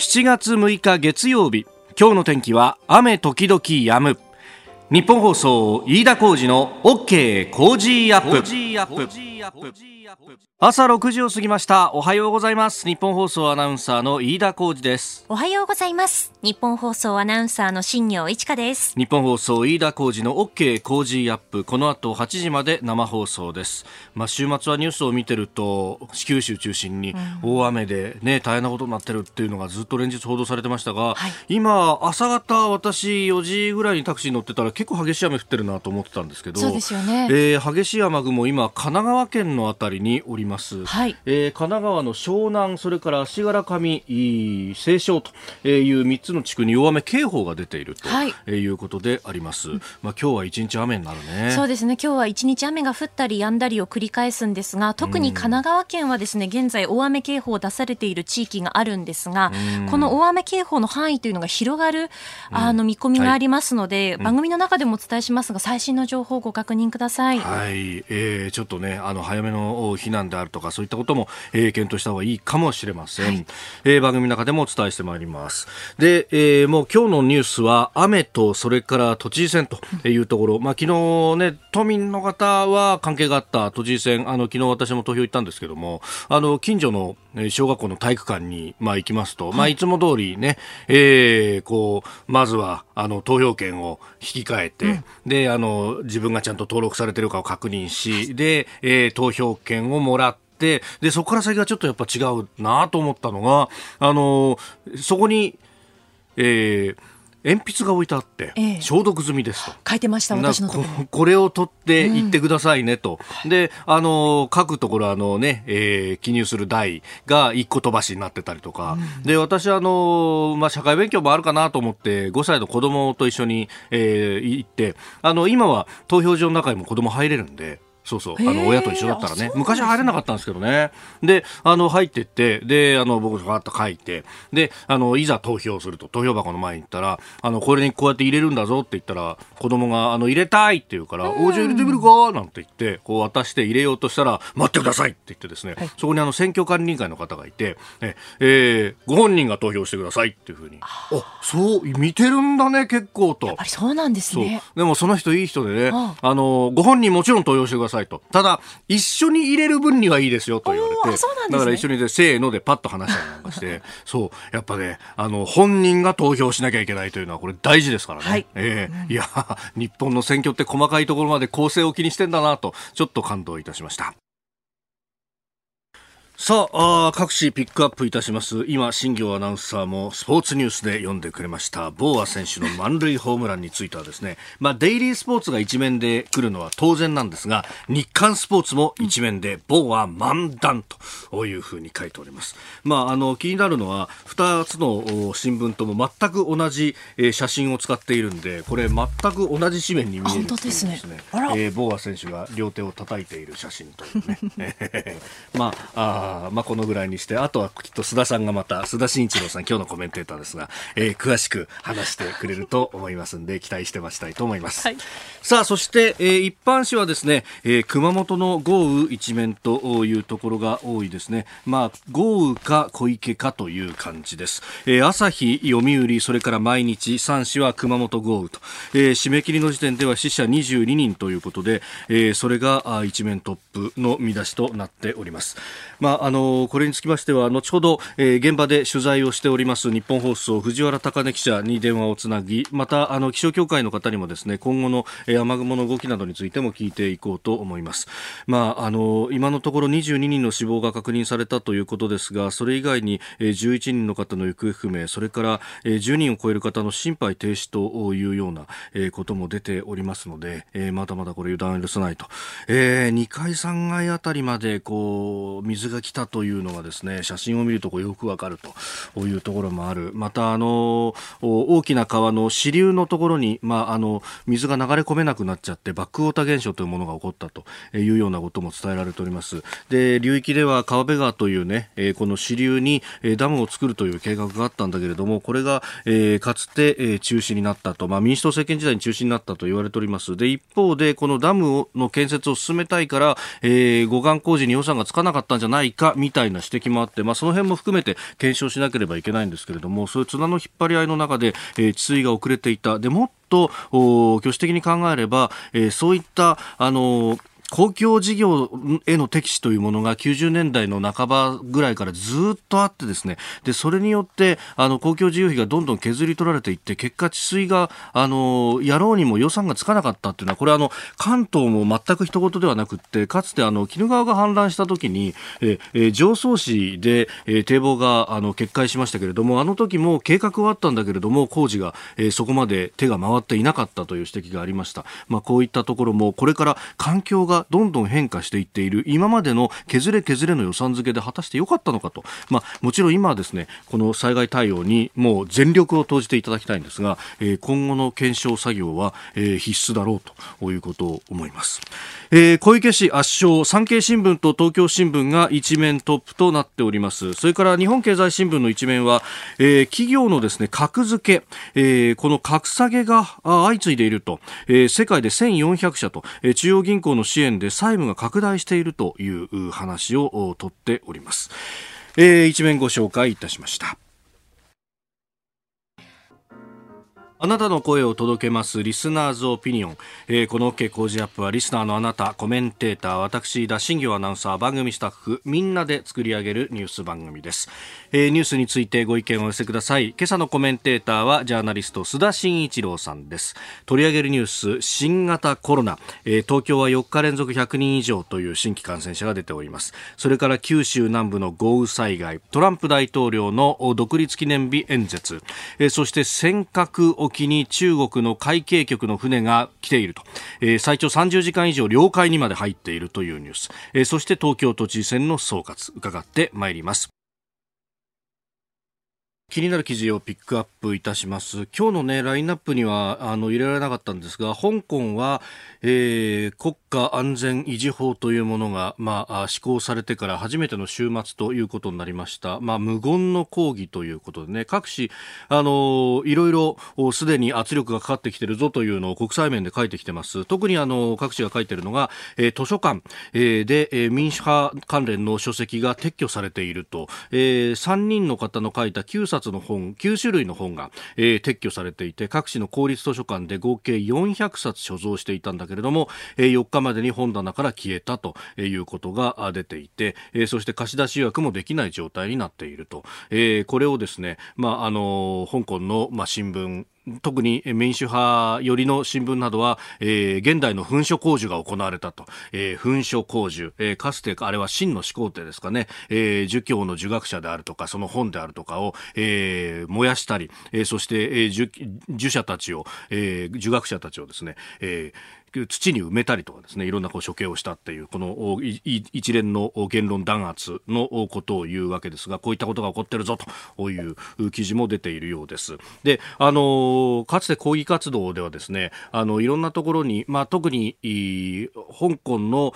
7月6日月曜日今日の天気は雨時々止む。ニッポン放送飯田浩司の OK Cozy up。朝6時を過ぎました。おはようございます。ニッポン放送アナウンサーの飯田浩司です。おはようございます。ニッポン放送アナウンサーの新行市佳です。ニッポン放送飯田浩司の OK Cozy up。この後8時まで生放送です。まあ週末はニュースを見てると九州中心に大雨でね、大変なことになってるっていうのがずっと連日報道されてましたが、はい、今朝方私4時ぐらいにタクシーに乗ってたら結構激しい雨降ってるなと思ってたんですけどそうですよね、えー、激しい雨雲今神奈川県のあたりにおります、はい。えー、神奈川の湘南それから足柄上西湘という3つの地区に大雨警報が出ていると、はい、いうことであります、まあ今日は一日雨になるね。そうですね。今日は一日雨が降ったり止んだりを繰り返すんですが特に神奈川県はですね現在大雨警報を出されている地域があるんですがこの大雨警報の範囲というのが広がるあの見込みがありますので、はい、番組の中でもお伝えしますが最新の情報をご確認ください。はい、えー、ちょっとねあの早めの避難であるとかそういったことも、えー、検討した方がいいかもしれません、はい、えー、番組の中でもお伝えしてまいります。で、えー、もう今日のニュースは雨とそれから都知事選というところ、まあ、昨日ね都民の方は関係があった都知事選。あの昨日私も投票行ったんですけどもあの近所の小学校の体育館に、まあ、行きますと、はい。まあ、いつも通りね、えー、こうまずはあの投票権を引き換えて、うん、であの自分がちゃんと登録されてるかを確認しで、えー、投票権をもらって、で、そこから先がちょっとやっぱ違うなと思ったのが、あのそこに、えー、鉛筆が置いてあって、ええ、消毒済みですと。書いてました私のここれを取っていってくださいねと、うん、であの書くところあのね、えー、記入する台が一個飛ばしになってたりとか、うん、で私あのまあ社会勉強もあるかなと思って5歳の子供と一緒に、えー、行ってあの今は投票所の中にも子供入れるんでそうそう、あの親と一緒だったらね、昔は入れなかったんですけどね。で、あの入ってって、で、あの僕がわっと書いて、で、あのいざ投票すると投票箱の前に行ったら、あのこれにこうやって入れるんだぞって言ったら、子供があの入れたいって言うから、おじゃ入れてみるか？なんて言って、こう渡して入れようとしたら、待ってくださいって言ってですね、はい、そこにあの選挙管理委員会の方がいて、ええー、ご本人が投票してくださいっていうふうに、あ、そう見てるんだね結構と。やっぱりそうなんですね。でもその人いい人でね、あのご本人もちろん投票してください。さいと。ただ、一緒に入れる分にはいいですよと言われて、ね、だから一緒にで、せーのでパッと話したりなんかして、そう、やっぱね、あの、本人が投票しなきゃいけないというのはこれ大事ですからね。はい、えーうん、いや、日本の選挙って細かいところまで構成を気にしてんだなと、ちょっと感動いたしました。さああ各紙ピックアップいたします。今新業アナウンサーもスポーツニュースで読んでくれました。ボーア選手の満塁ホームランについてはですね、まあ、デイリースポーツが一面で来るのは当然なんですが日刊スポーツも一面でボーア満弾というふうに書いております、まあ、あの気になるのは2つの新聞とも全く同じ写真を使っているんでこれ全く同じ紙面に見えるんですね。ね、えー、ボーア選手が両手を叩いている写真というね。まあああまあこのぐらいにして、あとはきっと須田さんがまた、須田慎一郎さん、今日のコメンテーターですが、えー、詳しく話してくれると思いますんで、期待してましたいと思います。はい、さあ、そして、えー、一般紙はですね、えー、熊本の豪雨一面というところが多いですね。まあ、豪雨か小池かという感じです。えー、朝日、読売、それから毎日、3紙は熊本豪雨と、えー、締め切りの時点では死者22人ということで、えー、それが一面トップの見出しとなっております。まあ、あのこれにつきましては後ほど、えー、現場で取材をしております日本放送藤原貴根記者に電話をつなぎまたあの気象協会の方にもですね今後の、えー、雨雲の動きなどについても聞いていこうと思います。まあ、あの今のところ22人の死亡が確認されたということですがそれ以外に、えー、11人の方の行方不明それから、えー、10人を超える方の心肺停止というような、えー、ことも出ておりますので、えー、まだまだこれ油断を許さないと、えー、2階3階あたりまでこう水が来たというのがですね写真を見るとこうよくわかるというところもある。またあの大きな川の支流のところに、まあ、あの水が流れ込めなくなっちゃってバックウォーター現象というものが起こったというようなことも伝えられております。で流域では川辺川というね、えこの支流にダムを作るという計画があったんだけれどもこれが、えかつて、え中止になったと、まあ、民主党政権時代に中止になったと言われております。で一方でこのダムの建設を進めたいから、え護岸工事に予算がつかなかったんじゃないかみたいな指摘もあって、まあ、その辺も含めて検証しなければいけないんですけれどもそういう綱の引っ張り合いの中で、えー、治水が遅れていた。でもっと挙手的に考えれば、えー、そういったあのー公共事業への敵視というものが90年代の半ばぐらいからずっとあってですねでそれによってあの公共事業費がどんどん削り取られていって結果治水があのやろうにも予算がつかなかったっていうのはこれあの関東も全く一言ではなくってかつてあの鬼怒川が氾濫した時にええ常総市で、え堤防があの決壊しましたけれどもあの時も計画はあったんだけれども工事が、えそこまで手が回っていなかったという指摘がありました。まあ、こういったところもこれから環境がどんどん変化していっている今までの削れ削れの予算付けで果たしてよかったのかと、まあ、もちろん今はですねこの災害対応にもう全力を投じていただきたいんですが、えー、今後の検証作業は、えー、必須だろうということを思います。えー、小池氏圧勝産経新聞と東京新聞が一面トップとなっております。それから日本経済新聞の一面は、えー、企業のですね格付け、えー、この格下げが相次いでいると、えー、世界で1400社と、えー、中央銀行の支援で債務が拡大しているという話をとっております、えー、一面ご紹介いたしました。あなたの声を届けますリスナーズオピニオン、えー、この OK 工事アップはリスナーのあなたコメンテーター私田新行アナウンサー番組スタッフみんなで作り上げるニュース番組です、えー、ニュースについてご意見をお寄せください。今朝のコメンテーターはジャーナリスト須田慎一郎さんです。取り上げるニュース新型コロナ、えー、東京は4日連続100人以上という新規感染者が出ております。それから九州南部の豪雨災害。トランプ大統領の独立記念日演説、えー、そして尖閣沖に中国の海警局の船が来ていると、えー、最長30時間以上領海にまで入っているというニュース、えー、そして東京都知事選の総括伺ってまいります。気になる記事をピックアップいたします。今日のね、ラインナップには、あの、入れられなかったんですが、香港は、えー、国家安全維持法というものが、まあ、施行されてから初めての週末ということになりました。まあ、無言の抗議ということでね、各紙、あの、いろいろ、すでに圧力がかかってきてるぞというのを国際面で書いてきてます。特にあの、各紙が書いてるのが、えー、図書館、えー、で、えー、民主派関連の書籍が撤去されていると、えー、3人の方の書いた9冊の本9種類の本が、えー、撤去されていて各地の公立図書館で合計400冊所蔵していたんだけれども、えー、4日までに本棚から消えたということが出ていて、そして貸し出し予約もできない状態になっていると、これをですね、まああの香港の、まあ、新聞特に民主派寄りの新聞などは、えー、現代の噴書工事が行われたと、えー、噴書工事、えー、かつてあれは真の始皇帝ですかね、えー、儒教の儒学者であるとかその本であるとかを、えー、燃やしたり、えー、そして、えー、儒儒者たちを、えー、儒学者たちをですね、えー土に埋めたりとかですねいろんなこう処刑をしたっていうこの一連の言論弾圧のことを言うわけですがこういったことが起こってるぞという記事も出ているようです。であのかつて抗議活動ではですねあのいろんなところに、まあ、特に香港の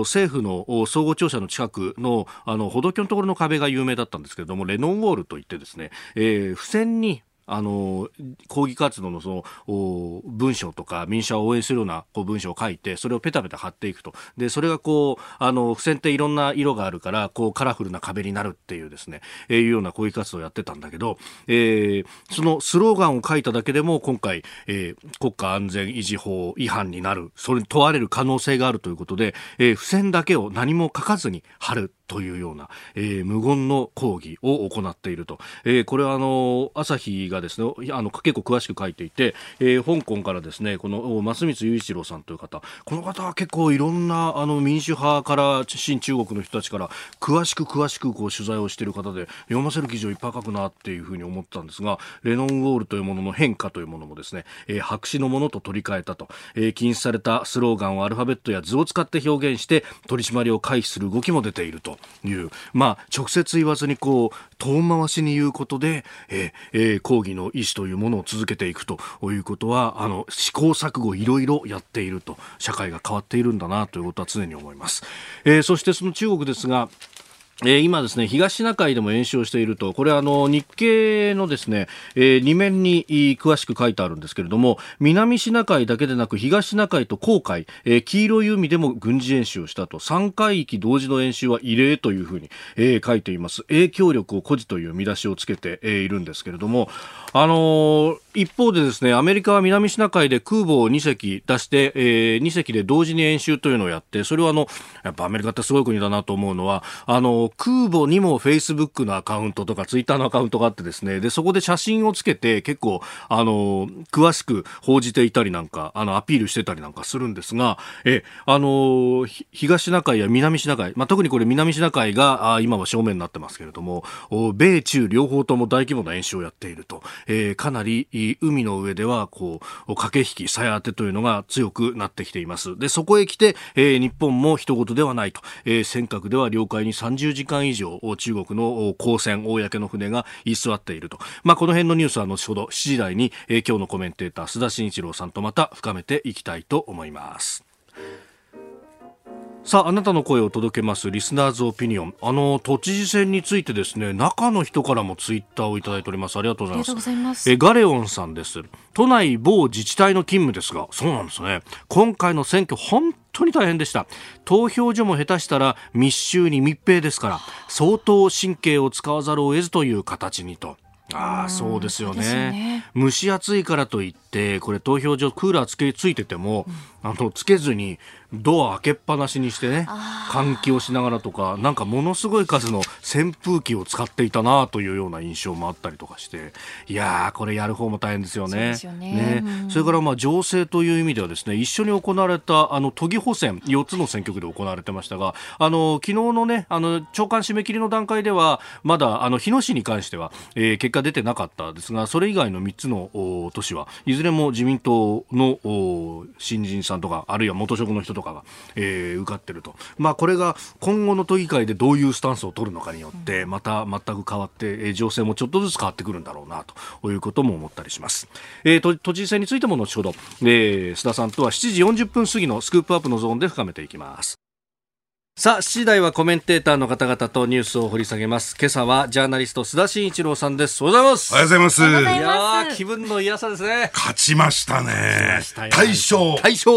政府の総合庁舎の近くのあの歩道橋のところの壁が有名だったんですけれどもレノンウォールといってですね、えー、付箋にあの抗議活動のその文章とか民主派を応援するようなこう文章を書いてそれをペタペタ貼っていくと。でそれがこうあの付箋っていろんな色があるからこうカラフルな壁になるっていうですね、えー、いうような抗議活動をやってたんだけど、えー、そのスローガンを書いただけでも今回、えー、国家安全維持法違反になる。それに問われる可能性があるということで、えー、付箋だけを何も書かずに貼る。というような、えー、無言の抗議を行っていると、えー、これはあの朝日がですねあの結構詳しく書いていて、えー、香港からですねこの増光雄一郎さんという方。この方は結構いろんなあの民主派から新中国の人たちから詳しく詳しくこう取材をしている方で読ませる記事をいっぱい書くなっていうふうに思ったんですがレノンウォールというものの変化というものもですね、えー、白紙のものと取り替えたと、えー、禁止されたスローガンをアルファベットや図を使って表現して取り締まりを回避する動きも出ていると。いう、まあ、直接言わずにこう遠回しに言うことで、ええ、抗議の意思というものを続けていくということはあの試行錯誤いろいろやっていると社会が変わっているんだなということは常に思います。えー、そしてその中国ですがえー、今ですね、東シナ海でも演習をしていると、これあの、日経のですね、えー、2面に詳しく書いてあるんですけれども、南シナ海だけでなく東シナ海と黄海、えー、黄色い海でも軍事演習をしたと、3海域同時の演習は異例というふうに、えー、書いています。影響力を誇示という見出しをつけて、えー、いるんですけれども、あのー、一方でですね、アメリカは南シナ海で空母を2隻出して、えー、2隻で同時に演習というのをやって、それはあの、やっぱアメリカってすごい国だなと思うのは、あの、空母にもフェイスブックのアカウントとかツイッターのアカウントがあってですね、で、そこで写真をつけて結構、あの、詳しく報じていたりなんか、あの、アピールしてたりなんかするんですが、え、あの、東シナ海や南シナ海、まあ、特にこれ南シナ海があ今は正面になってますけれども、米中両方とも大規模な演習をやっていると、えー、かなり海の上では、こう、駆け引き、鞘当てというのが強くなってきています。で、そこへ来て、えー、日本も一言ではないと、えー、尖閣では領海に30時間以上中国の公船公の船が居座っていると、まあ、この辺のニュースは後ほど7時台に、えー、今日のコメンテーター須田慎一郎さんとまた深めていきたいと思います。さあ、あなたの声を届けますリスナーズオピニオン。あの、都知事選についてですね、中の人からもツイッターをいただいております。ありがとうございます。ますえガレオンさんです。都内某自治体の勤務ですが、そうなんですね。今回の選挙、本当に大変でした。投票所も下手したら密集に密閉ですから、相当神経を使わざるを得ずという形にと。ああそうですよね、ね、蒸し暑いからといってこれ投票所クーラーつけついてても、うん、あのつけずにドア開けっぱなしにしてね換気をしながらとかなんかものすごい数の扇風機を使っていたなというような印象もあったりとかしていやーこれやる方も大変ですよね。そね、ね。うん、それからまあ情勢という意味ではですね一緒に行われたあの都議補選4つの選挙区で行われてましたがあの昨日のねあの長官締め切りの段階ではまだあの日野市に関しては、えー、結果出てなかったですがそれ以外の3つの都市はいずれも自民党の新人さんとかあるいは元職の人とかが、えー、受かってると、まあ、これが今後の都議会でどういうスタンスを取るのかによって、また全く変わって、えー、情勢もちょっとずつ変わってくるんだろうなということも思ったりします。えー、都都知事選についても後ほど、えー、須田さんとは7時40分過ぎのスクープアップのゾーンで深めていきます。さあ、7時台はコメンテーターの方々とニュースを掘り下げます。今朝はジャーナリスト須田慎一郎さんです。おはようございます。おはようございます。いや気分の嫌さですね。勝ちましたね。大勝。大勝。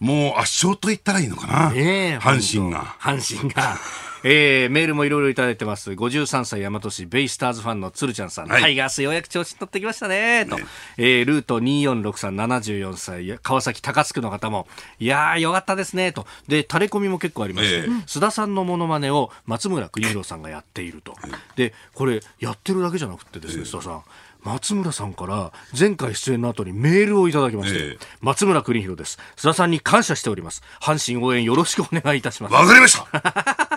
もう圧勝と言ったらいいのかな。ええー、阪神が。阪神が。えー、メールもいろいろいただいてます。53歳大和市ベイスターズファンの鶴ちゃんさん。はい、タイガースようやく調子に乗ってきましたね。と。ね、えー、ルート246374歳、川崎高津区の方も、いやー、よかったですね。と。で、タレコミも結構ありまして、えー、須田さんのモノマネを松村邦洋さんがやっていると。で、これ、やってるだけじゃなくてですね、須田さん。松村さんから前回出演の後にメールをいただきまして、えー、松村邦弘です。須田さんに感謝しております。阪神応援よろしくお願いいたします。わかりましたと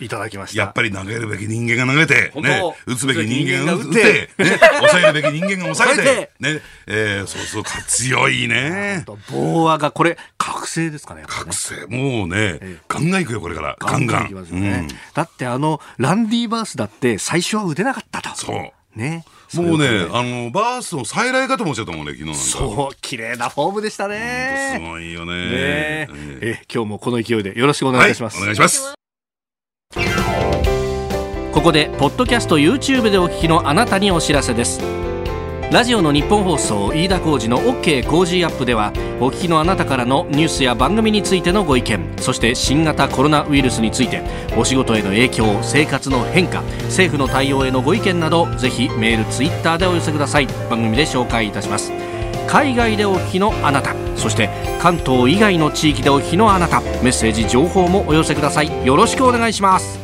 いただきました。やっぱり投げるべき人間が投げて、ね、打つべき人間が打って、ね、抑えるべき人間が抑えて、ね、えー、そうそう、強いね。棒和が、これ、覚醒ですかね。覚醒。もうね、えー、ガンガンいくよ、これから。ガンガン。ガンガンねうん、だってあの、ランディーバースだって最初は打てなかったと。そう。ね。もうね、あの、バースの再来かと思っちゃったもんね、昨日なんか。そう、綺麗なフォームでしたね。すごいよね。ねええ、今日もこの勢いでよろしくお願いいたします。はい、お願いします。ここで、ポッドキャスト YouTube でお聞きのあなたにお知らせです。ラジオの日本放送飯田浩司の OK コージーアップではお聞きのあなたからのニュースや番組についてのご意見そして新型コロナウイルスについてお仕事への影響生活の変化政府の対応へのご意見などぜひメールツイッターでお寄せください番組で紹介いたします海外でお聞きのあなた。そして関東以外の地域でお聞きのあなた。メッセージ情報もお寄せください。よろしくお願いします。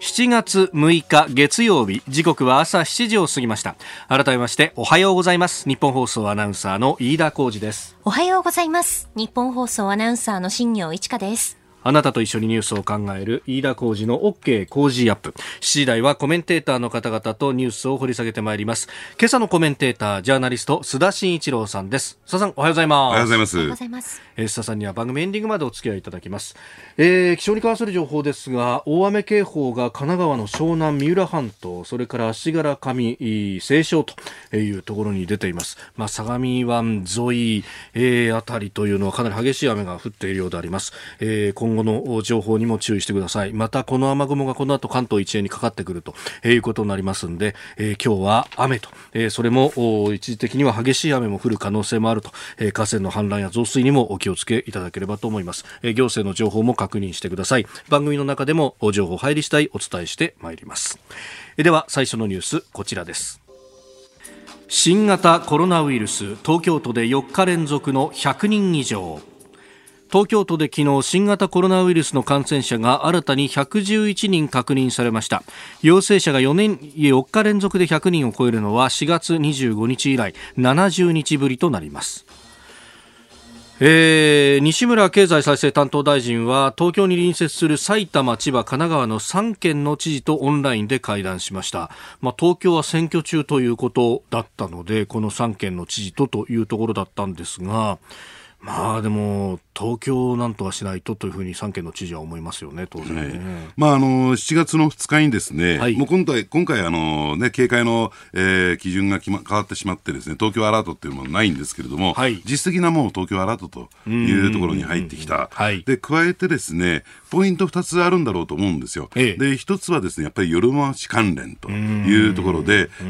7月6日月曜日。時刻は朝7時を過ぎました。改めましておはようございます。日本放送アナウンサーの飯田浩二です。おはようございます。日本放送アナウンサーの新業一華です。あなたと一緒にニュースを考える飯田浩二の OK 工事アップ。7時台はコメンテーターの方々とニュースを掘り下げてまいります。今朝のコメンテーター、ジャーナリスト、須田慎一郎さんです。須田さん、おはようございます。おはようございます。おはようございます。えー、須田さんには番組エンディングまでお付き合いいただきます。えー、気象に関する情報ですが、大雨警報が神奈川の湘南三浦半島、それから足柄上、西湘というところに出ています。まあ、相模湾沿い、えー、あたりというのはかなり激しい雨が降っているようであります。えー、今後の情報にも注意してください。またこの雨雲がこの後関東一円にかかってくるということになりますので、えー、今日は雨と、えー、それも一時的には激しい雨も降る可能性もあると、えー、河川の氾濫や増水にもお気をつけいただければと思います、えー、行政の情報も確認してください。番組の中でも情報入り次第お伝えしてまいります。えでは最初のニュースこちらです。新型コロナウイルス東京都で4日連続の100人以上。東京都で昨日新型コロナウイルスの感染者が新たに111人確認されました。陽性者が4年4日連続で100人を超えるのは4月25日以来70日ぶりとなります。えー、西村経済再生担当大臣は東京に隣接する埼玉、千葉、神奈川の3県の知事とオンラインで会談しました、まあ、東京は選挙中ということだったのでこの3県の知事とというところだったんですがまあでも東京なんとかしないとというふうに3県の知事は思いますよね、当然、ね。はい、まあ、あの7月の2日にですね、はい、もう今回、今回あの、ね、警戒の、えー、基準が決、ま、変わってしまってですね、東京アラートっていうものないんですけれども、はい、実質的なもう東京アラートというところに入ってきた。で、加えてですね、ポイント2つあるんだろうと思うんですよ。ええ、で、1つはですね、やっぱり夜回し関連というところで、え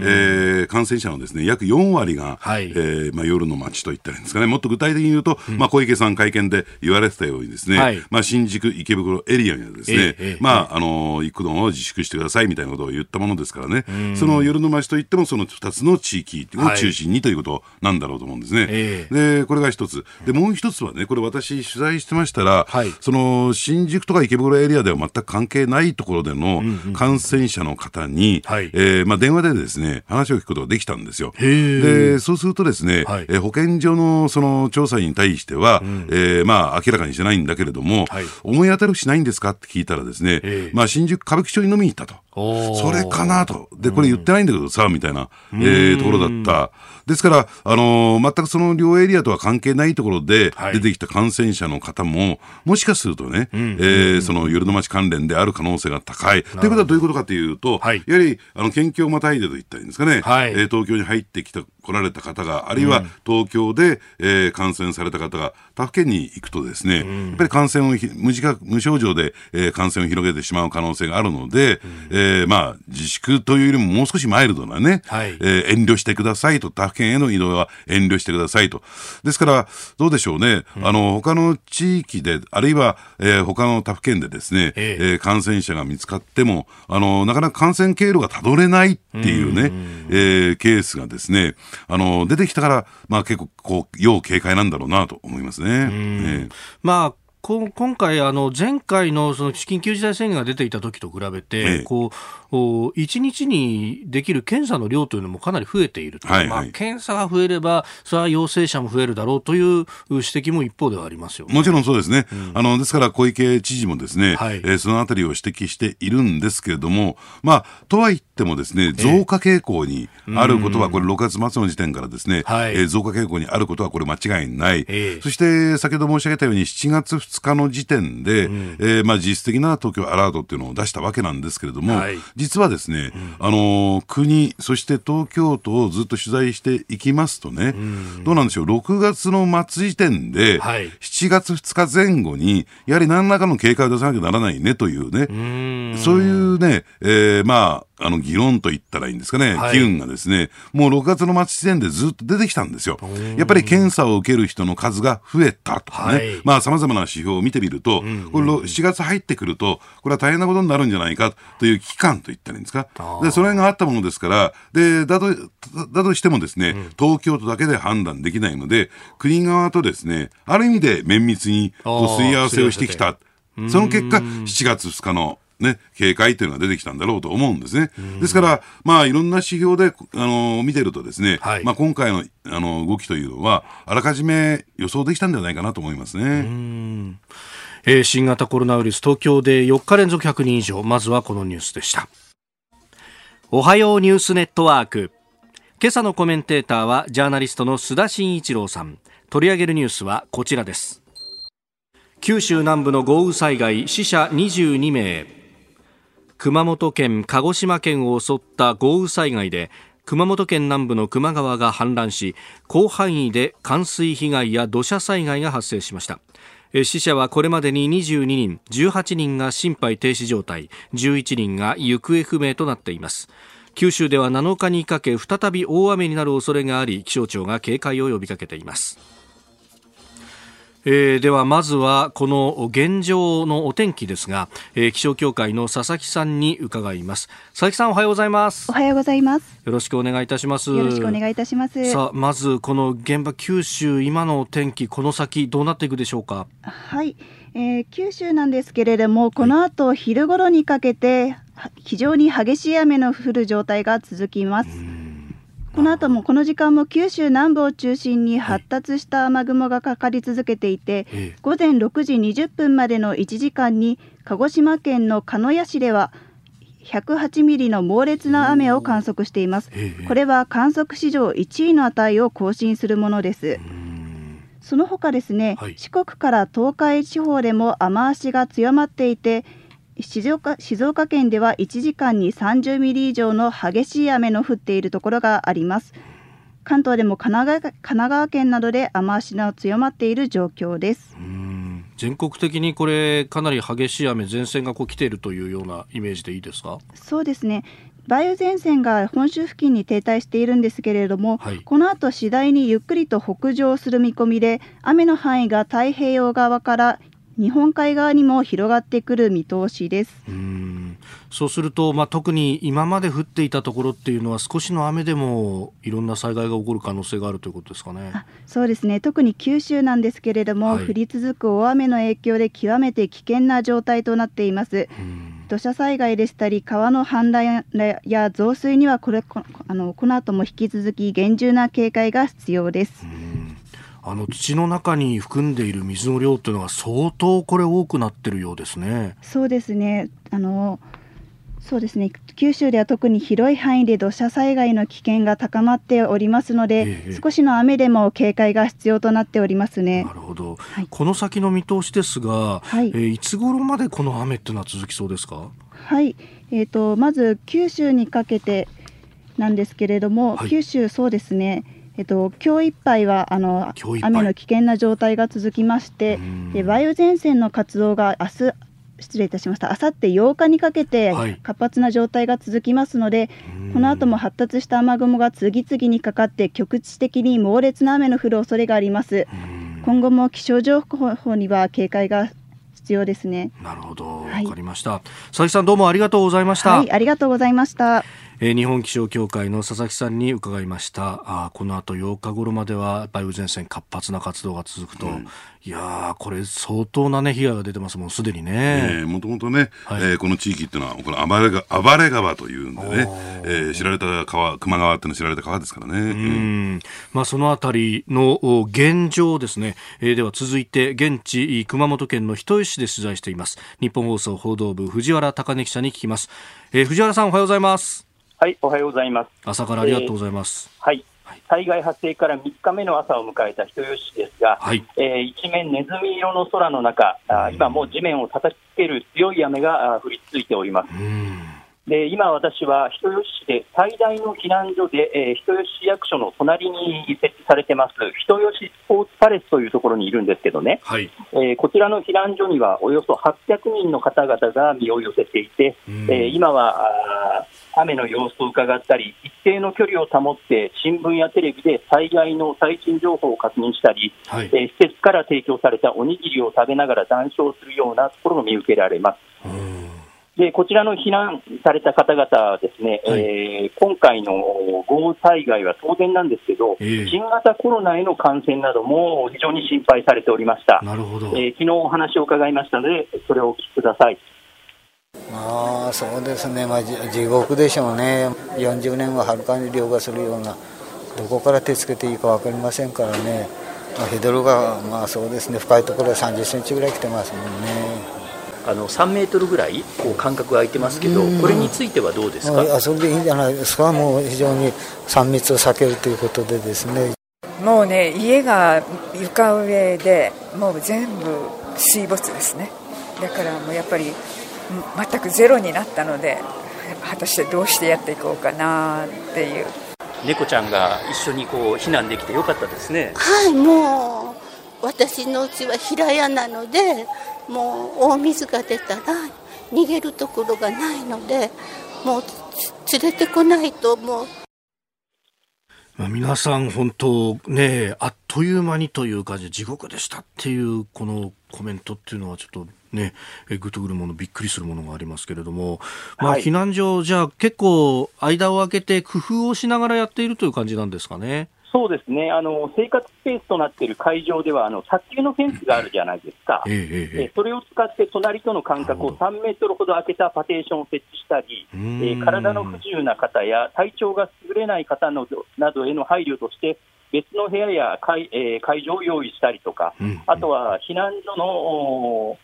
ー、感染者のですね、約4割が、はい、えー、まあ、夜の街といったらいいんですかね、もっと具体的に言うと、うん、まあ、小池さん会見で言われてたようにですね、はい、まあ、新宿、池袋エリアにはですね、え、まあ、あの、行くのを自粛してくださいみたいなことを言ったものですからね、その夜の街といっても、その2つの地域を中心にということなんだろうと思うんですね。で、これが一つ。で、もう一つはね、これ私取材してましたら、はい、その、新宿とか池袋エリアでは全く関係ないところでの感染者の方に、うんうん、えー、まあ、電話でですね、話を聞くことができたんですよ。で、そうするとですね、はい、えー、保健所のその調査に対しては、うん、えー、まあ、明らかにしてないんだけれども、はい、思い当たるしないんですか？って聞いたらですね、まあ、新宿歌舞伎町に飲みに行ったと。それかなと。で、これ言ってないんだけどさ、みたいな、えー、ところだった。ですから、あのー、全くその両エリアとは関係ないところで出てきた感染者の方も、もしかするとね、えー、その夜の街関連である可能性が高い。ということはどういうことかというと、はい、やはり、あの、県境またいでと言ったらいいんですかね、はい、えー、東京に入ってきた、来られた方が、あるいは東京で、えー、感染された方が他府県に行くとですね、うん、やっぱり感染を無自覚、無症状で、えー、感染を広げてしまう可能性があるので、うん、えー、まあ、自粛というよりももう少しマイルドなね、はい、えー、遠慮してくださいと、他府県への移動は遠慮してくださいと。ですから、どうでしょうね、うん、あの、他の地域で、あるいは、えー、他の他府県でですね、えー、えー、感染者が見つかっても、あの、なかなか感染経路がたどれないっていうね、うん、えー、ケースがですね、あの、出てきたから、まあ結構、こう、要警戒なんだろうなと思いますね。えー、まあ今回、あの前回のその緊急事態宣言が出ていた時と比べて、ええ、こう1日にできる検査の量というのもかなり増えていると、はいはい、まあ、検査が増えれば、それは陽性者も増えるだろうという指摘も一方ではありますよ、ね、もちろんそうですね、うん、あのですから小池知事もですね、はい、えー、そのあたりを指摘しているんですけれども、まあ、とはいってもですね増加傾向にあることは、これ、6月末の時点からですね、はい、えー、増加傾向にあることはこれ、間違いない、えそして先ほど申し上げたように、7月2日の時点で、うん、えー、まあ、実質的な東京アラートっていうのを出したわけなんですけれども、はい、実はですね、うん、あの国、そして東京都をずっと取材していきますとね、うん、どうなんでしょう、6月の末時点で、はい、7月2日前後に、やはり何らかの警戒を出さなきゃならないねというね、そういうね、えー、まあ、あの議論と言ったらいいんですかね、はい、機運がですね、もう6月の末時点でずっと出てきたんですよ。やっぱり検査を受ける人の数が増えたとかね、はい、まあ様々な指標を見てみると、うんうん、これ7月入ってくると、これは大変なことになるんじゃないかという危機感と言ったらいいんですか？で、それがあったものですから、で、だと、だとしてもですね、うん、東京都だけで判断できないので、国側とですね、ある意味で綿密にこうすり合わせをしてきた。その結果、7月2日のね、警戒というのが出てきたんだろうと思うんですね。ですから、まあ、いろんな指標で、あの、見てるとですね、はい、まあ、今回の、あの、動きというのは、あらかじめ予想できたんではないかなと思いますね。えー、新型コロナウイルス東京で4日連続100人以上。まずはこのニュースでした。おはようニュースネットワーク。今朝のコメンテーターはジャーナリストの須田慎一郎さん。取り上げるニュースはこちらです。九州南部の豪雨災害死者22名熊本県、鹿児島県を襲った豪雨災害で熊本県南部の球磨川が氾濫し広範囲で冠水被害や土砂災害が発生しました。死者はこれまでに22人18人が心肺停止状態11人が行方不明となっています。九州では7日にかけ再び大雨になる恐れがあり気象庁が警戒を呼びかけています。えー、ではまずはこの現状のお天気ですが、えー、気象協会の佐々木さんに伺います。佐々木さんおはようございます。おはようございます。よろしくお願いいたします。よろしくお願いいたします。さあまずこの現場九州今のお天気この先どうなっていくでしょうか？はい、えー、九州なんですけれどもこの後昼頃にかけて非常に激しい雨の降る状態が続きます、この後もこの時間も九州南部を中心に発達した雨雲がかかり続けていて、はい、午前6時20分までの1時間に鹿児島県の鹿屋市では108ミリの猛烈な雨を観測しています。これは観測史上1位の値を更新するものです。その他ですね、はい、四国から東海地方でも雨足が強まっていて、静岡静岡県では1時間に30ミリ以上の激しい雨の降っているところがあります。関東でも神奈川神奈川県などで雨足の強まっている状況です。全国的にこれかなり激しい雨前線がこう来ているというようなイメージでいいですか？そうですね。梅雨前線が本州付近に停滞しているんですけれども、はい、この後次第にゆっくりと北上する見込みで雨の範囲が太平洋側から日本海側にも広がってくる見通しです。うん。そうすると、まあ、特に今まで降っていたところっていうのは少しの雨でもいろんな災害が起こる可能性があるということですかね。そうですね。特に九州なんですけれども、はい、降り続く大雨の影響で極めて危険な状態となっています。土砂災害でしたり川の氾濫や増水にはこれあのこの後も引き続き厳重な警戒が必要です。あの土の中に含んでいる水の量というのが相当これ多くなってるようですね。そうですね。あのそうですね九州では特に広い範囲で土砂災害の危険が高まっておりますので、ええ、少しの雨でも警戒が必要となっておりますね。なるほど。はい、この先の見通しですが、はいえー、いつ頃までこの雨っていうのは続きそうですか？はい。えっ、ー、とまず九州にかけてなんですけれども、はい、九州そうですね。えっと、今日いっぱいはあの雨の危険な状態が続きましてで梅雨前線の活動が明日失礼いたしました。あさって8日にかけて活発な状態が続きますので、はい、この後も発達した雨雲が次々にかかって局地的に猛烈な雨の降る恐れがあります。今後も気象情報には警戒が必要ですね。なるほど。わ、はい、かりました。佐々木さんどうもありがとうございました。はいありがとうございましたえー、日本気象協会の佐々木さんに伺いました。あこの後8日頃までは梅雨前線活発な活動が続くと、うん、いやこれ相当な、ね、被害が出てますもんすでにね。もともとね、はい、えー、この地域っていうのはこの暴れが暴れ川というんでね、えー、知られた川球磨川っていうの知られた川ですからね。うん、まあ、そのあたりの現状ですね、えー、では続いて現地熊本県の人吉市で取材しています。日本放送報道部藤原貴根記者に聞きます、えー、藤原さんおはようございますはい、おはようございます。朝からありがとうございます。えー、はい。災害発生から3日目の朝を迎えた人吉市ですが、はい、えー、一面ネズミ色の空の中、あ今も地面を叩きつける強い雨が降り続いております。で今、私は人吉市で最大の避難所で、えー、人吉市役所の隣に設置されてます人吉スポーツパレスというところにいるんですけどね、はい、えー、こちらの避難所にはおよそ800人の方々が身を寄せていて、えー、今は雨の様子を伺ったり、一定の距離を保って新聞やテレビで災害の最新情報を確認したり、はい、えー、施設から提供されたおにぎりを食べながら談笑するようなところも見受けられます。でこちらの避難された方々はですね、はい、えー、今回の豪雨災害は当然なんですけど、えー、新型コロナへの感染なども非常に心配されておりました。なるほど。えー、昨日お話を伺いましたので、それをお聞きください。まあそうですね、まあ、地獄でしょうね、40年ははるかに凌駕するような、どこから手つけていいか分かりませんからね、まあ、ヘドロが、まあそうですね、深いところは30センチぐらい来てますもんね。あの3メートルぐらいこう間隔が空いてますけど、これについてはどうですか？あそれでいいんじゃないですか、もう非常に3密を避けるということでですね。もうね、家が床上で、もう全部水没ですね。だからもうやっぱり全くゼロになったので果たしてどうしてやっていこうかなっていう。猫ちゃんが一緒にこう避難できてよかったですね。はいもう私のうちは平屋なのでもう大水が出たら逃げるところがないのでもう連れてこないともう。皆さん本当ねあっという間にという感じで地獄でしたっていうこのコメントっていうのはちょっとね、えぐっとくるもの、びっくりするものがありますけれども、まあ、避難所、じゃあ結構間を空けて工夫をしながらやっているという感じなんですかね。そうですね、あの生活スペースとなっている会場では、あの卓球のフェンスがあるじゃないですか、えええそれを使って隣との間隔を3メートルほど空けたパテーションを設置したり、え体の不自由な方や体調が優れない方などなどへの配慮として、別の部屋や会,、えー、会場を用意したりとか、あとは避難所の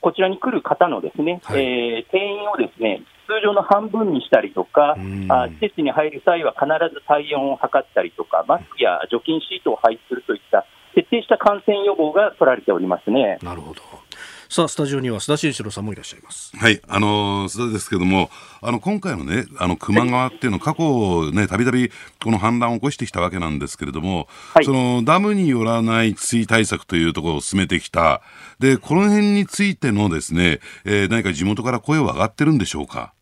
こちらに来る方のですね、はい、えー、定員をですね通常の半分にしたりとか、あ施設に入る際は必ず体温を測ったりとか、マスクや除菌シートを配置するといった徹底した感染予防が取られておりますね。なるほどさあ、スタジオには須田慎一郎さんもいらっしゃいます。はい、あの須田ですけども、あの、今回のね、あの、球磨川っていうの、過去ね、たびたびこの氾濫を起こしてきたわけなんですけれども、はい、その、ダムによらない水対策というところを進めてきた。で、この辺についてのですね、えー、何か地元から声は上がってるんでしょうか？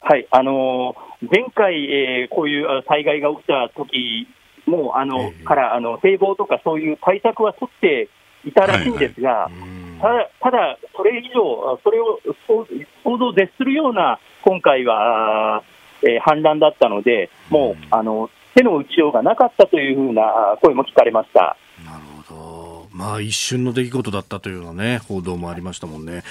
はい、あのー、前回、えー、こういう災害が起きた時も、あの、えー、から、あの、堤防とかそういう対策は取っていたらしいんですが、はいはいただ、ただそれ以上、それを想像を絶するような今回は、えー、反乱だったので、もう、あの手の打ちようがなかったというふうな声も聞かれましたなるほど、まあ、一瞬の出来事だったというような、ね、報道もありましたもんね。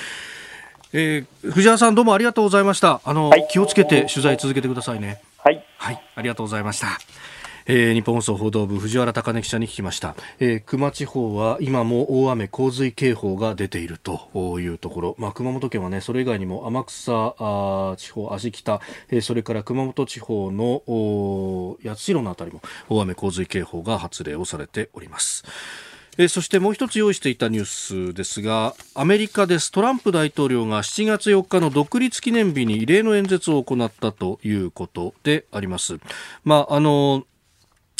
えー、藤原さんどうもありがとうございました。あの、はい、気をつけて取材続けてくださいね。はい。はい、ありがとうございました。えー、日本放送報道部藤原貴根記者に聞きました、えー、熊地方は今も大雨洪水警報が出ているというところ、まあ、熊本県はねそれ以外にも天草あ地方芦北、えー、それから熊本地方の八代のあたりも大雨洪水警報が発令をされております。えそしてもう一つ用意していたニュースですがアメリカです。トランプ大統領が7月4日の独立記念日に異例の演説を行ったということであります。まああの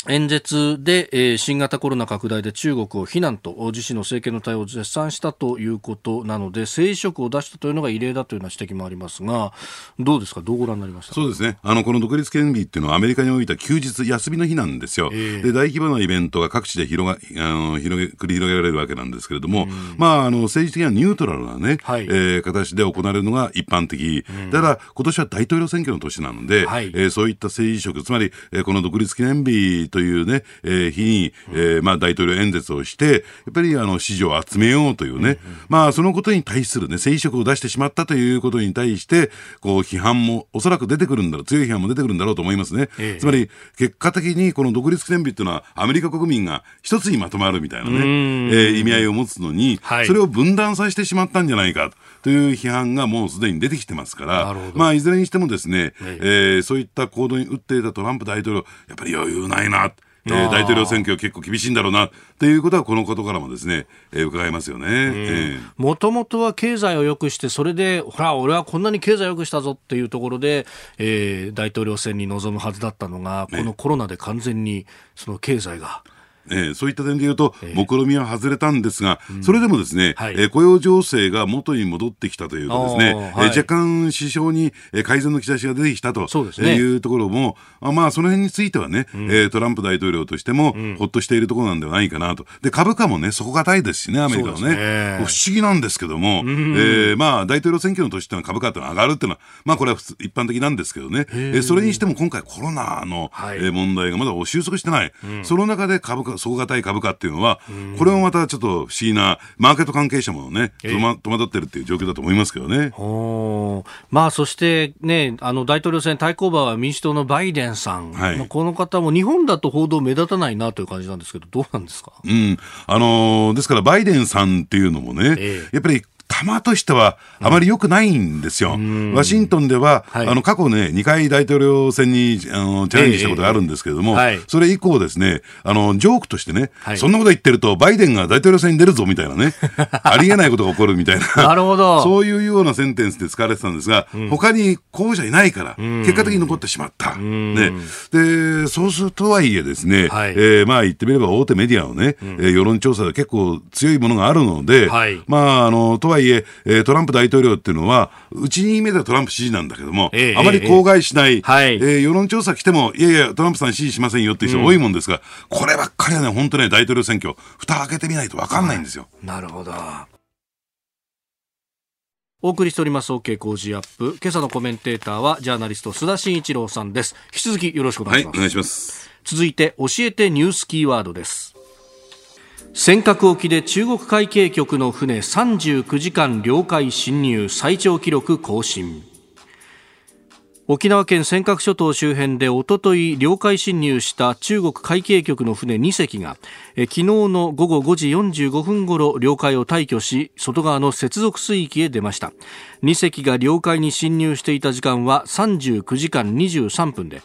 演説で、えー、新型コロナ拡大で中国を非難と自身の政権の対応を絶賛したということなので政治色を出したというのが異例だというような指摘もありますがどうですか？どうご覧になりました？そうですね。あのこの独立記念日っていうのはアメリカにおいては休日休みの日なんですよ、えー、で大規模なイベントが各地で広があの広げ繰り広げられるわけなんですけれども、まああの政治的にはニュートラルなね、はい、えー、形で行われるのが一般的、だから今年は大統領選挙の年なので、はい、えー、そういった政治色つまり、えー、この独立記念日というね、えー、日に、えー、まあ大統領演説をして、やっぱりあの支持を集めようというね、まあそのことに対するね、政治色を出してしまったということに対して、こう批判もおそらく出てくるんだろう、強い批判も出てくるんだろうと思いますね。えつまり、結果的にこの独立記念日っていうのは、アメリカ国民が一つにまとまるみたいなね、えー、意味合いを持つのに、はい、それを分断させてしまったんじゃないか。という批判がもうすでに出てきてますから、まあいずれにしてもですね、えー、そういった行動に打っていたトランプ大統領、やっぱり余裕ないな。えー、大統領選挙結構厳しいんだろうなっていうことはこのことからもですね、えー、伺いますよね。もともとは経済を良くしてそれでほら俺はこんなに経済を良くしたぞっていうところで、えー、大統領選に臨むはずだったのがこのコロナで完全にその経済が。えー、そういった点で言うと、目論見は外れたんですが、それでもですね、はい、えー、雇用情勢が元に戻ってきたというかですね、はい、えー、若干市場に改善の兆しが出てきたというところも、あまあ、その辺についてはね、うん、えー、トランプ大統領としても、ほっとしているところなんではないかなと。で、株価もね、底堅いですしね、アメリカのね。ね不思議なんですけども、うん、えー、まあ、大統領選挙の年ってのは株価ってのは上がるっていうのは、まあ、これは一般的なんですけどね、えー、それにしても今回コロナの、はい、え問題がまだ収束してない。うん、その中で株価、底堅い株価っていうのは、これもまたちょっと不思議な、マーケット関係者もね、戸惑ってるっていう状況だと思いますけどね。まあ、そしてね、あの大統領選対抗馬は民主党のバイデンさん、はい、まあ、この方も日本だと報道目立たないなという感じなんですけど、どうなんですか、うん。あのー、ですから、バイデンさんっていうのもね、えー、やっぱり玉としてはあまり良くないんですよ。ワシントンでは、はい、あの過去ね、2回大統領選にあのチャレンジしたことがあるんですけれども、えーはい、それ以降ですね、あの、ジョークとしてね、はい、そんなこと言ってると、バイデンが大統領選に出るぞみたいなね、ありえないことが起こるみたいな、なるほど。そういうようなセンテンスで使われてたんですが、うん、他に候補者いないから、結果的に残ってしまった。ね、で、そうするとはいえですね、はい、えー、まあ言ってみれば大手メディアのね、うん、えー、世論調査で結構強いものがあるので、はい、まあ、あの、とはいええー、トランプ大統領っていうのは、うちに目でトランプ支持なんだけども、えー、あまり口外しない、えー、世論調査来ても、いやいや、トランプさん支持しませんよっていう人多いもんですが、うん、こればっかりはね、本当ね、大統領選挙、蓋開けてみないと分かんないんですよ。なるほど。お送りしております OK 工事アップ。今朝のコメンテーターはジャーナリスト須田慎一郎さんです。引き続きよろしくお願いします、はい、お願いします。続いて教えてニュースキーワードです尖閣沖で中国海警局の船39時間領海侵入最長記録更新。沖縄県尖閣諸島周辺でおととい領海侵入した中国海警局の船2隻が昨日の午後5時45分ごろ領海を退去し外側の接続水域へ出ました。2隻が領海に侵入していた時間は39時間23分で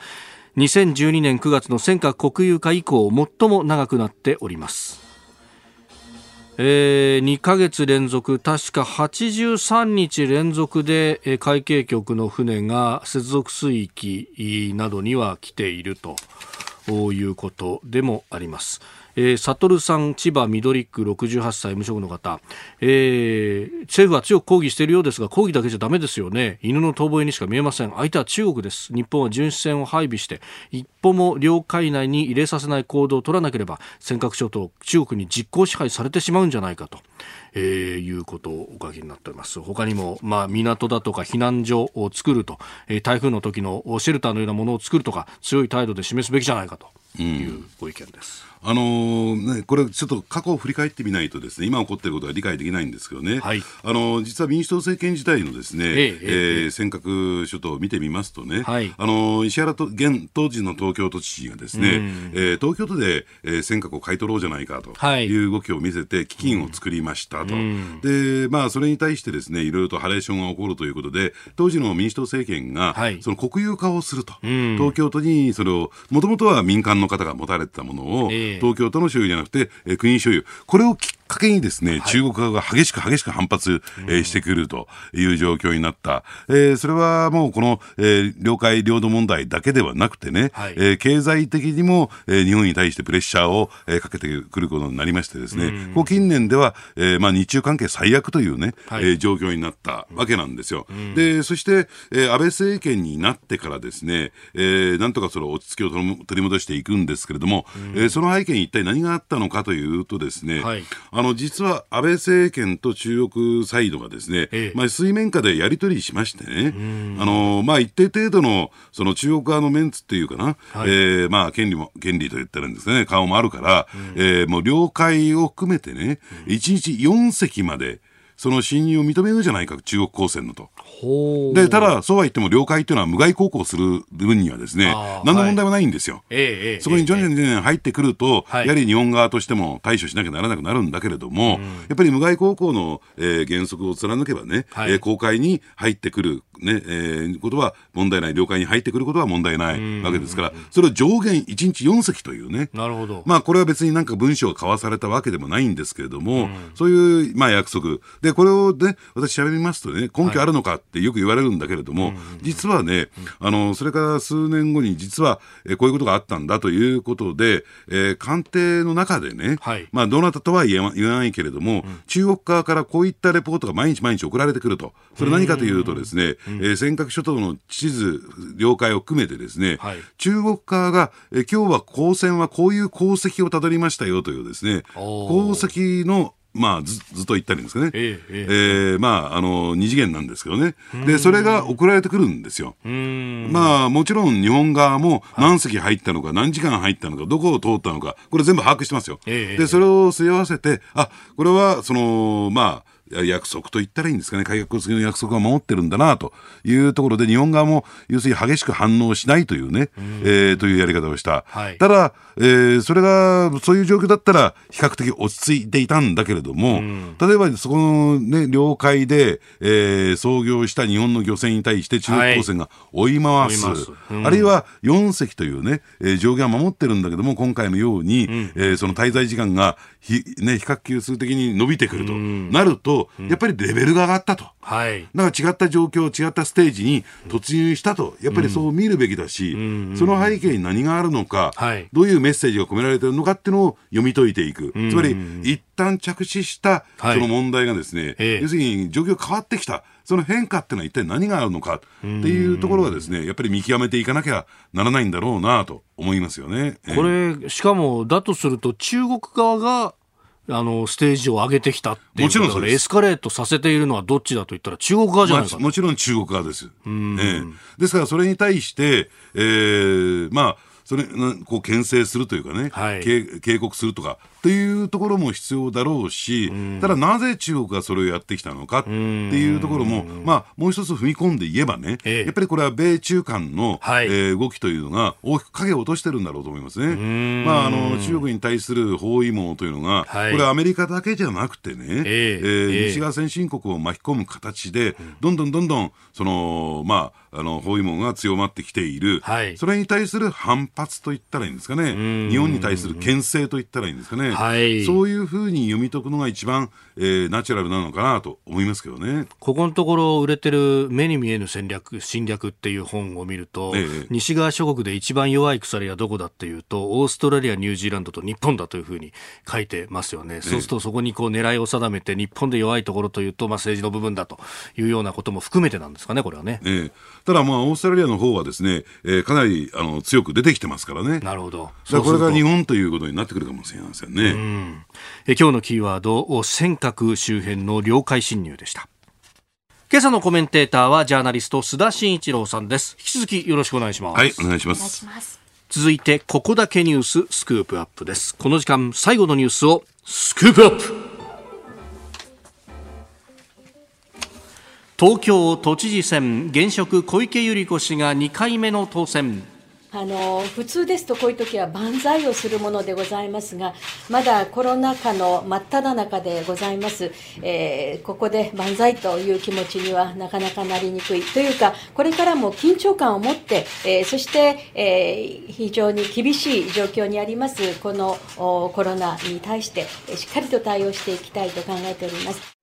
2012年9月の尖閣国有化以降最も長くなっております。えー、2ヶ月連続、確か83日連続で、えー、海警局の船が接続水域などには来ているということでもあります。えー、サトルさん、千葉緑区68歳無職の方、えー、政府は強く抗議しているようですが、抗議だけじゃだめですよね。犬の遠吠えにしか見えません。相手は中国です。日本は巡視船を配備して、一歩も領海内に入れさせない行動を取らなければ、尖閣諸島、中国に実効支配されてしまうんじゃないかと。えー、いうことをお書きになっております他にも、まあ、港だとか避難所を作ると、えー、台風の時のシェルターのようなものを作るとか強い態度で示すべきじゃないかというご意見です。あのー、ね、これちょっと過去を振り返ってみないとですね今起こっていることは理解できないんですけどね、はい、あのー、実は民主党政権時代のですね、えええー、尖閣諸島を見てみますとね、はい、あのー、石原と現当時の東京都知事がですね、うん、えー、東京都で、えー、尖閣を買い取ろうじゃないかとい。う動きを見せて基金を作りましたと、うん、でまあ、それに対してですねいろいろとハレーションが起こるということで当時の民主党政権が、はい、その国有化をすると、うん、東京都にそれをもともとは民間の方が持たれてたものを、えー東京都の所有じゃなくて、えー、国所有。これをきかけにですね、中国側が激しく激しく反発、えー、してくるという状況になった。えー、それはもうこの、えー、領海領土問題だけではなくてね、はい、えー、経済的にも、えー、日本に対してプレッシャーを、えー、かけてくることになりましてですね、うん、こう近年では、えー、まあ日中関係最悪というね、はい、えー、状況になったわけなんですよ。うん、で、そして、えー、安倍政権になってからですね、えー、なんとかその落ち着きを取り戻していくんですけれども、うん、えー、その背景に一体何があったのかというとですね、はい、あの、実は安倍政権と中国サイドがですね、ええ、まあ、水面下でやり取りしましてね、あの、まあ、一定程度の、その中国側のメンツっていうかな、はい、えー、まあ、権利も、権利と言ったらいいんですね、顔もあるから、うん、えー、もう領海を含めてね、うん、1日4隻まで、その侵入を認めるじゃないか、中国公船のと。で、ただ、そうは言っても領海っていうのは無害航行する分にはですね、何の問題もないんですよ。はい、そこに徐々に徐々に入ってくると、やはり日本側としても対処しなきゃならなくなるんだけれども、やっぱり無害航行の、えー、原則を貫けばね、はい、えー、公海に入ってくる、ね、えー、ことは問題ない、領海に入ってくることは問題ないわけですから、それを上限1日4隻というね、なるほど。まあ、これは別になんか文書が交わされたわけでもないんですけれども、そういう、まあ、約束。で、これをね、私喋りますとね、根拠あるのかってよく言われるんだけれども、はい、実はね、あの、それから数年後に実は、えこういうことがあったんだということで、えー、官邸の中でね、はい、まあ、どなたとは言え言わないけれども、うん、中国側からこういったレポートが毎日毎日送られてくると。それ何かというとですね、えー、尖閣諸島の地図、領海を含めてですね、はい、中国側が、え今日は公船はこういう功績をたどりましたよというですね、功績のまあ、ずずっと言ったりですかね、えええー、まあ、あの二次元なんですけどね、でそれが送られてくるんですよ。まあ、もちろん日本側も何隻入ったのか、何時間入ったのか、どこを通ったのか、これ全部把握してますよ。でそれをすり合わせて、あこれはその、まあ、約束と言ったらいいんですかね、改革次の約束は守ってるんだなというところで、日本側も要するに激しく反応しないというね、うん、えー、というやり方をした。はい、ただ、えー、それが、そういう状況だったら、比較的落ち着いていたんだけれども、うん、例えばそこのね、領海で、えー、操業した日本の漁船に対して中国公船が追い回す、はいうん、あるいは4隻というね、えー、上限は守ってるんだけども、今回のように、うん、えー、その滞在時間がひ、ね、比較級数的に伸びてくると、なると、やっぱりレベルが上がったと。はい。だから違った状況、違ったステージに突入したと、やっぱりそう見るべきだし、その背景に何があるのか、はい、どういうメッセージが込められているのかっていうのを読み解いていく。つまり、一旦着手したその問題がですね、はい、要するに状況変わってきた。その変化っていうのは一体何があるのかっていうところがですね、やっぱり見極めていかなきゃならないんだろうなと思いますよね。これ、しかもだとすると中国側があのステージを上げてきたっていうもちろんエスカレートさせているのはどっちだと言ったら中国側じゃないか、まあ、もちろん中国側です。ええ、ですからそれに対して、えー、まあそれこう牽制するというかね、はい、警告するとかっていうところも必要だろうし、ただなぜ中国がそれをやってきたのかっていうところも、まあ、もう一つ踏み込んで言えばね、ええ、やっぱりこれは米中間の、はい、えー、動きというのが大きく影を落としてるんだろうと思いますね。まあ、あの中国に対する包囲網というのが、はい、これアメリカだけじゃなくてね、ええ。ー、西側先進国を巻き込む形で、どんどんどんどん、その、まあ、あの、包囲網が強まってきている、はい、それに対する反発といったらいいんですかね、日本に対する牽制といったらいいんですかね。はい、そういうふうに読み解くのが一番、えー、ナチュラルなのかなと思いますけどね。ここのところ売れてる目に見えぬ戦略、侵略っていう本を見ると、ええ、西側諸国で一番弱い鎖はどこだっていうと、オーストラリア、ニュージーランドと日本だというふうに書いてますよね。そうするとそこにこう狙いを定めて、日本で弱いところというと、まあ、政治の部分だというようなことも含めてなんですかね、これはね。ええ、ただ、まあ、オーストラリアの方はですね、えー、かなりあの強く出てきてますからね。なるほど。これが日本ということになってくるかもしれませんね。うんえ今日のキーワード、尖閣周辺の領海侵入でした。今朝のコメンテーターはジャーナリスト須田慎一郎さんです。引き続きよろしくお願いします。はい、お願いします。続いて、ここだけニューススクープアップです。この時間、最後のニュースをスクープアップ東京都知事選、現職小池百合子氏が2回目の当選。あの普通ですとこういう時は万歳をするものでございますがまだコロナ禍の真っ只中でございます、えー、ここで万歳という気持ちにはなかなかなりにくいというかこれからも緊張感を持って、えー、そして、えー、非常に厳しい状況にありますこのコロナに対してしっかりと対応していきたいと考えております。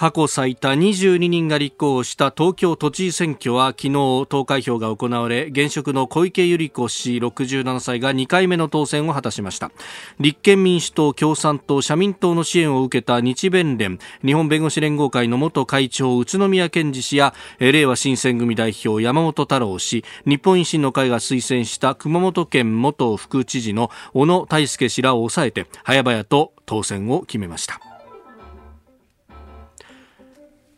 過去最多22人が立候補した東京都知事選挙は昨日投開票が行われ現職の小池百合子氏67歳が2回目の当選を果たしました。立憲民主党共産党社民党の支援を受けた日弁連日本弁護士連合会の元会長宇都宮健治氏や令和新選組代表山本太郎氏日本維新の会が推薦した熊本県元副知事の小野泰輔氏らを抑えて早々と当選を決めました。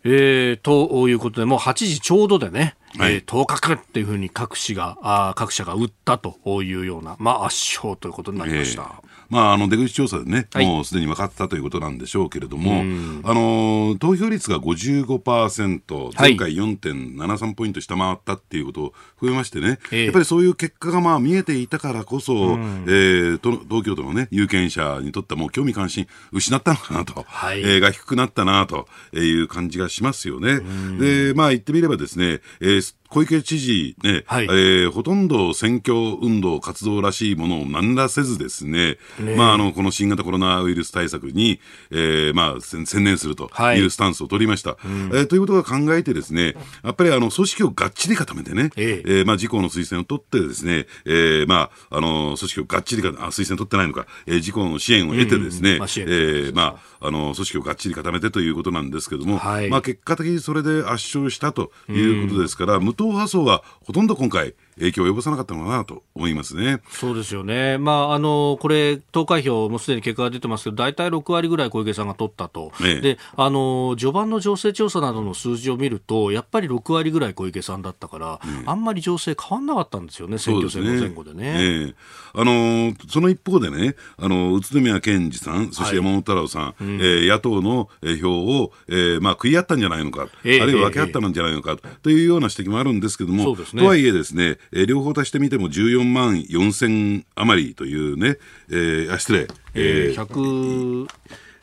えー、ということで、もう8時ちょうどでね、はい、えー、当確っていうふうに各市が、あ各社が打ったというような、まあ、圧勝ということになりました。えー。まあ、あの出口調査でね、はい、もうすでに分かったということなんでしょうけれども、あの投票率が55%、前回4.73ポイント下回ったっていうことを増えましてね、やっぱりそういう結果がまあ見えていたからこそ、えー、東京都の、ね、有権者にとってはもう興味関心失ったのかなと、はい、えー、が低くなったなという感じがしますよね。で、まあ言ってみればですね、えー is 小池知事ね、はい、えー、ほとんど選挙運動、活動らしいものを何らせずですね、ねまあ、あの、この新型コロナウイルス対策に、えー、まあ、専念するとい。うスタンスを取りました。はい、えー、ということが考えてですね、やっぱりあの、組織をがっちり固めてね、ええ。ー、まあ、自公の推薦を取ってですね、えー、まあ、あの、組織をがっちりか、あ、推薦取ってないのか、えー、自公の支援を得てですね、うんまあ、えー、まあ、あの、組織をがっちり固めてということなんですけども、はい、まあ、結果的にそれで圧勝したということですから、うん、無党党派層がほとんど今回、影響を及ぼさなかったのかなと思いますね。そうですよね。まあ、あの、これ、投開票もすでに結果が出てますけど、大体6割ぐらい小池さんが取ったと。ええ、で、あの、序盤の情勢調査などの数字を見ると、やっぱり6割ぐらい小池さんだったから、え、あんまり情勢変わんなかったんですよね、選挙戦の前後でね。であの、その一方でね、あの、宇都宮健治さん、そして山本太郎さん、はい、えー、野党の票を、えー、まあ、食い合ったんじゃないのか、あるいは分け合ったんじゃないのか、というような指摘もあるんですけども、ね、とはいえですね、えー、両方足してみても14万4千余りというね、えー、あ失礼、えー、100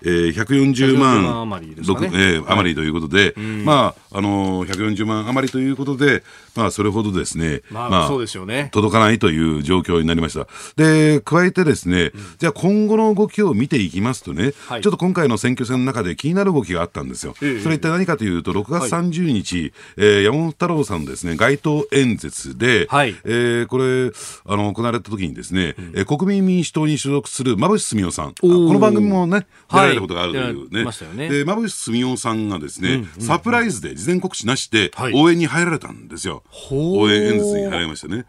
えー、140万余り,、ね。えー、余りということで、はい、まあ、あのー、140万余りということで、まあ、それほどですね、まあ、まあ、そうですよね。届かないという状況になりました。で、加えてですね、うん、じゃあ今後の動きを見ていきますとね、はい、ちょっと今回の選挙戦の中で気になる動きがあったんですよ。えそれ一体何かというと、6月30日、はい、えー、山本太郎さんのですね、街頭演説で、はい、えー、これ、あの、行われた時にですね、うん、えー、国民民主党に所属する馬淵澄夫さん、この番組もね、出られたことがあるというね、ねで馬淵澄夫さんがですね、サプライズで事前告知なしで応援に入られたんですよ。応援演説に入りましたね。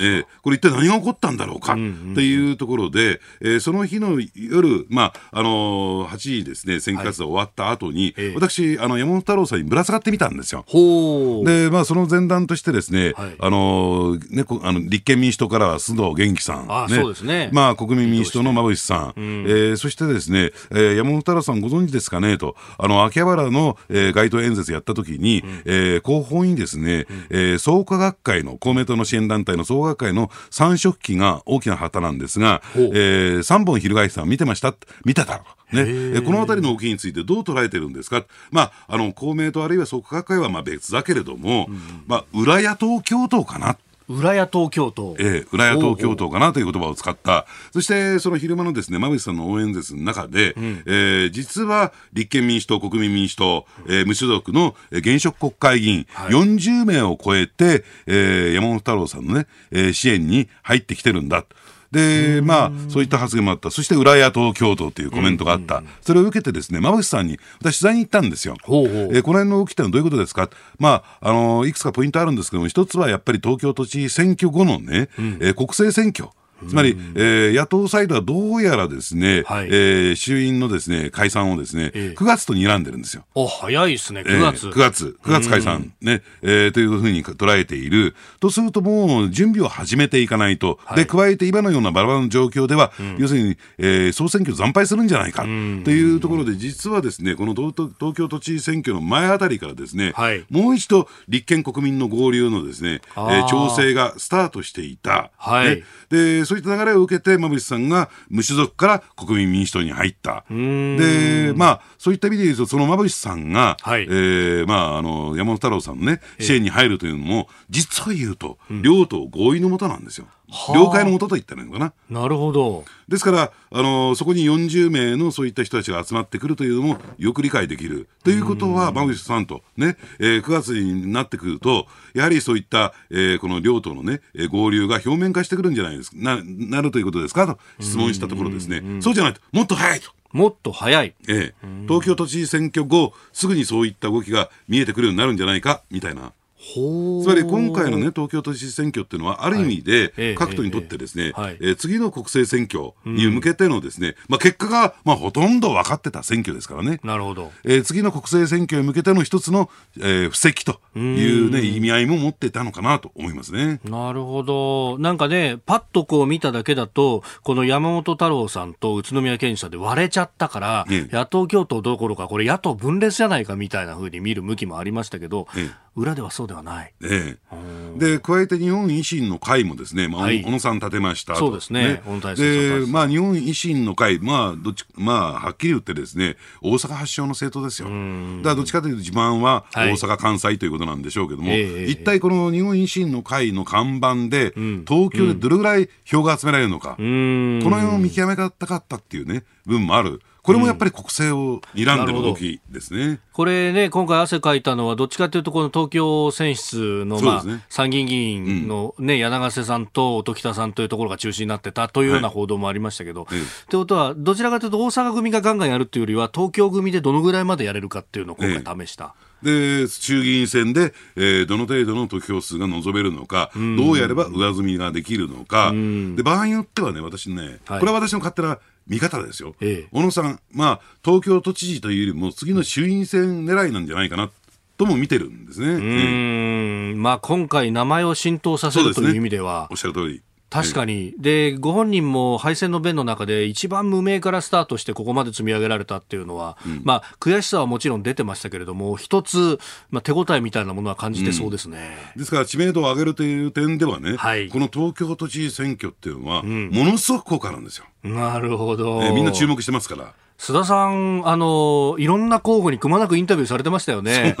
えー、これ一体何が起こったんだろうか？っていうところで、えー、その日の夜、まあ、あのー、8時ですね、選挙活動終わった後に、はい、私、あの、山本太郎さんにぶら下がってみたんですよ。で、まあ、その前段としてですね、はい、あのー、ね、あの、立憲民主党からは須藤元気さん、あね、そうですね。まあ、国民民主党の馬淵さん、うん、えー、そしてですね、えー、山本太郎さんご存知ですかね？と、あの、秋葉原の、えー、街頭演説やった時に、うん、えー、広報にですね、うん、えー、創価学会の、公明党の支援団体の創価学会の三色旗が大きな旗なんですが、えー、3本翻したの見てました？見てたの。ね、この辺りの動きについてどう捉えてるんですか、まあ、あの公明党あるいは創価学会はまあ別だけれども、うん、まあ、裏野党共闘かな。裏野党共闘。ええ、裏野党共闘かなという言葉を使った。そして、その昼間のですね、馬渕さんの応援説の中で、うん、えー、実は立憲民主党、国民民主党、えー、無所属の現職国会議員、はい、40名を超えて、えー、山本太郎さんのね、えー、支援に入ってきてるんだ。で、まあ、そういった発言もあった。そして、裏野党共闘というコメントがあった。それを受けてですね、馬渕さんに、私取材に行ったんですよ。ほえー、この辺の動きってのはどういうことですか？まあ、あのー、いくつかポイントあるんですけども、一つはやっぱり東京都知事選挙後のね、うん、えー、国政選挙。つまり、えー、野党サイドはどうやらですね、はい、えー、衆院のですね、解散をですね、えー、9月と睨んでるんですよ。お、早いですね、9月。えー、9月、9月解散、ね、えー、というふうに捉えている。とするともう、準備を始めていかないと。はい、で、加えて今のようなバラバラの状況では、うん、要するに、えー、総選挙惨敗するんじゃないか、というところで、実はですね、この東東京都知事選挙の前あたりからですね、はい、もう一度、立憲国民の合流のですね、えー、調整がスタートしていた。はい、ね、で、そういった流れを受けて、馬渕さんが無所属から国民民主党に入った。で、まあ、そういった意味で言うと、その馬渕さんが、はい、えー、まあ、あの、山本太郎さんのね、支援に入るというのも、実は言うと、両党合意のもとなんですよ。了解のもとと言ったのかな。なるほど。ですから、あのそこに40名のそういった人たちが集まってくるというのもよく理解できる。ということは、馬口さんとね、えー、9月になってくると、やはりそういった、えー、この両党のね、合流が表面化してくるんじゃないですか、ななるということですか？と質問したところですね、そうじゃないと、もっと早いと。もっと早い。ええ、東京都知事選挙後、すぐにそういった動きが見えてくるようになるんじゃないか、みたいな。つまり今回の、ね、東京都知事選挙っていうのは、ある意味で、各党にとってですね、はい、えー、次の国政選挙に向けてのですね、まあ、結果が、まあ、ほとんど分かってた選挙ですからね。なるほど。えー、次の国政選挙に向けての一つの、えー、布石というね、意味合いも持っていたのかなと思いますね。なるほど。なんかね、パッとこう見ただけだと、この山本太郎さんと宇都宮健さんで割れちゃったから、ね、野党共闘どころか、これ野党分裂じゃないかみたいなふうに見る向きもありましたけど、ね、裏ではそうではない。ええ、で加えて日本維新の会もですね、まあ、はい、小野さん立てました。そうですね。ね。で、まあ、日本維新の会、まあ、どっち、まあ、はっきり言ってですね、大阪発祥の政党ですよ。だからどっちかというと自慢は大阪、関西ということなんでしょうけども、はい、一体この日本維新の会の看板で、東京でどれぐらい票が集められるのか、この辺を見極めたかったっていうね、部分もある。これもやっぱり国政を睨んでる動きですね、うん、これね、今回、汗かいたのは、どっちかというと、この東京選出の、まあ、ね、参議院議員のね、うん、柳瀬さんと音喜多さんというところが中心になってたというような報道もありましたけど、はい、ってことは、どちらかというと、大阪組がガンガンやるっていうよりは、東京組でどのぐらいまでやれるかっていうのを今回試した。で、衆議院選で、えー、どの程度の得票数が望めるのか、どうやれば上積みができるのか、で場合によってはね、私ね、はい、これは私の勝手な見方ですよ、ええ、小野さん、まあ、東京都知事というよりも、次の衆院選狙いなんじゃないかなとも見てるんですね。うん、まあ、今回、名前を浸透させるという意味では、ね、おっしゃる通り。確かに、でご本人も敗戦の弁の中で一番無名からスタートしてここまで積み上げられたっていうのは、うん、まあ、悔しさはもちろん出てましたけれども一つ、まあ、手応えみたいなものは感じてそうですね、うん、ですから知名度を上げるという点ではね、はい、この東京都知事選挙っていうのは、ものすごく効果なんですよ。なるほど、えー、みんな注目してますから。須田さん、あの、いろんな候補にくまなくインタビューされてましたよね。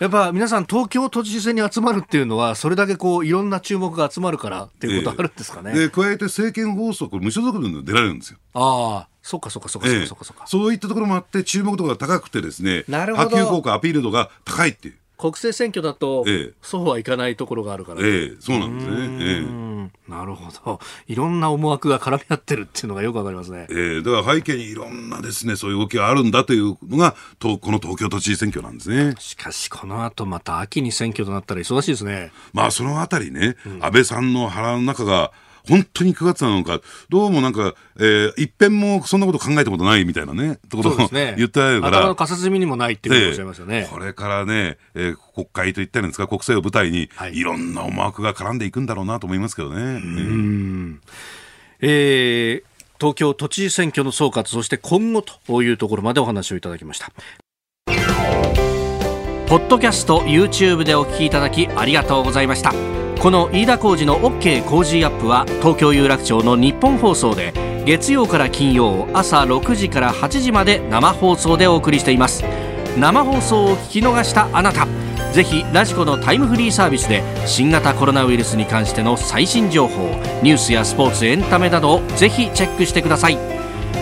やっぱ皆さん東京都知事選に集まるっていうのは、それだけこう、いろんな注目が集まるからっていうことあるんですかね。えー、で、加えて政見放送、これ無所属で出られるんですよ。ああ。そっかそっかそっかそっかそっか、えー、そういったところもあって、注目度が高くてですね、波及効果、アピール度が高いっていう。国政選挙だと、ええ、そうはいかないところがあるから、ね、ええ、そうなんですね、ええ、なるほど。いろんな思惑が絡み合ってるっていうのがよくわかりますね、ええ、だから背景にいろんなですねそういう動きがあるんだというのがとこの東京都知事選挙なんですね。しかしこの後また秋に選挙となったら忙しいですね。まあそのあたりね、うん、安倍さんの腹の中が本当に9月なのか、どうもなんか、えー、一遍もそんなこと考えたことないみたいなね、ところを、ね、言ってあるから。頭のにもないっていうおっしゃいますよね。これからね、えー、国会といったんですか、国政を舞台に、はい、いろんな思惑が絡んでいくんだろうなと思いますけどね。うん。えー東京都知事選挙の総括そして今後というところまでお話をいただきましたポッドキャスト YouTube でお聞きいただきありがとうございましたこの飯田浩司の OK 工事アップは東京有楽町の日本放送で月曜から金曜朝6時から8時まで生放送でお送りしています。生放送を聞き逃したあなたぜひラジコのタイムフリーサービスで新型コロナウイルスに関しての最新情報ニュースやスポーツエンタメなどをぜひチェックしてください。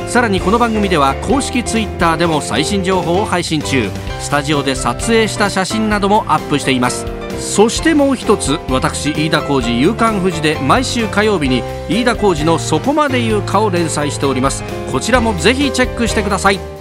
さらにこの番組では公式 Twitter でも最新情報を配信中。スタジオで撮影した写真などもアップしています。そしてもう一つ私飯田浩司夕刊富士で毎週火曜日に飯田浩司の「そこまで言うか」を連載しております。こちらもぜひチェックしてください。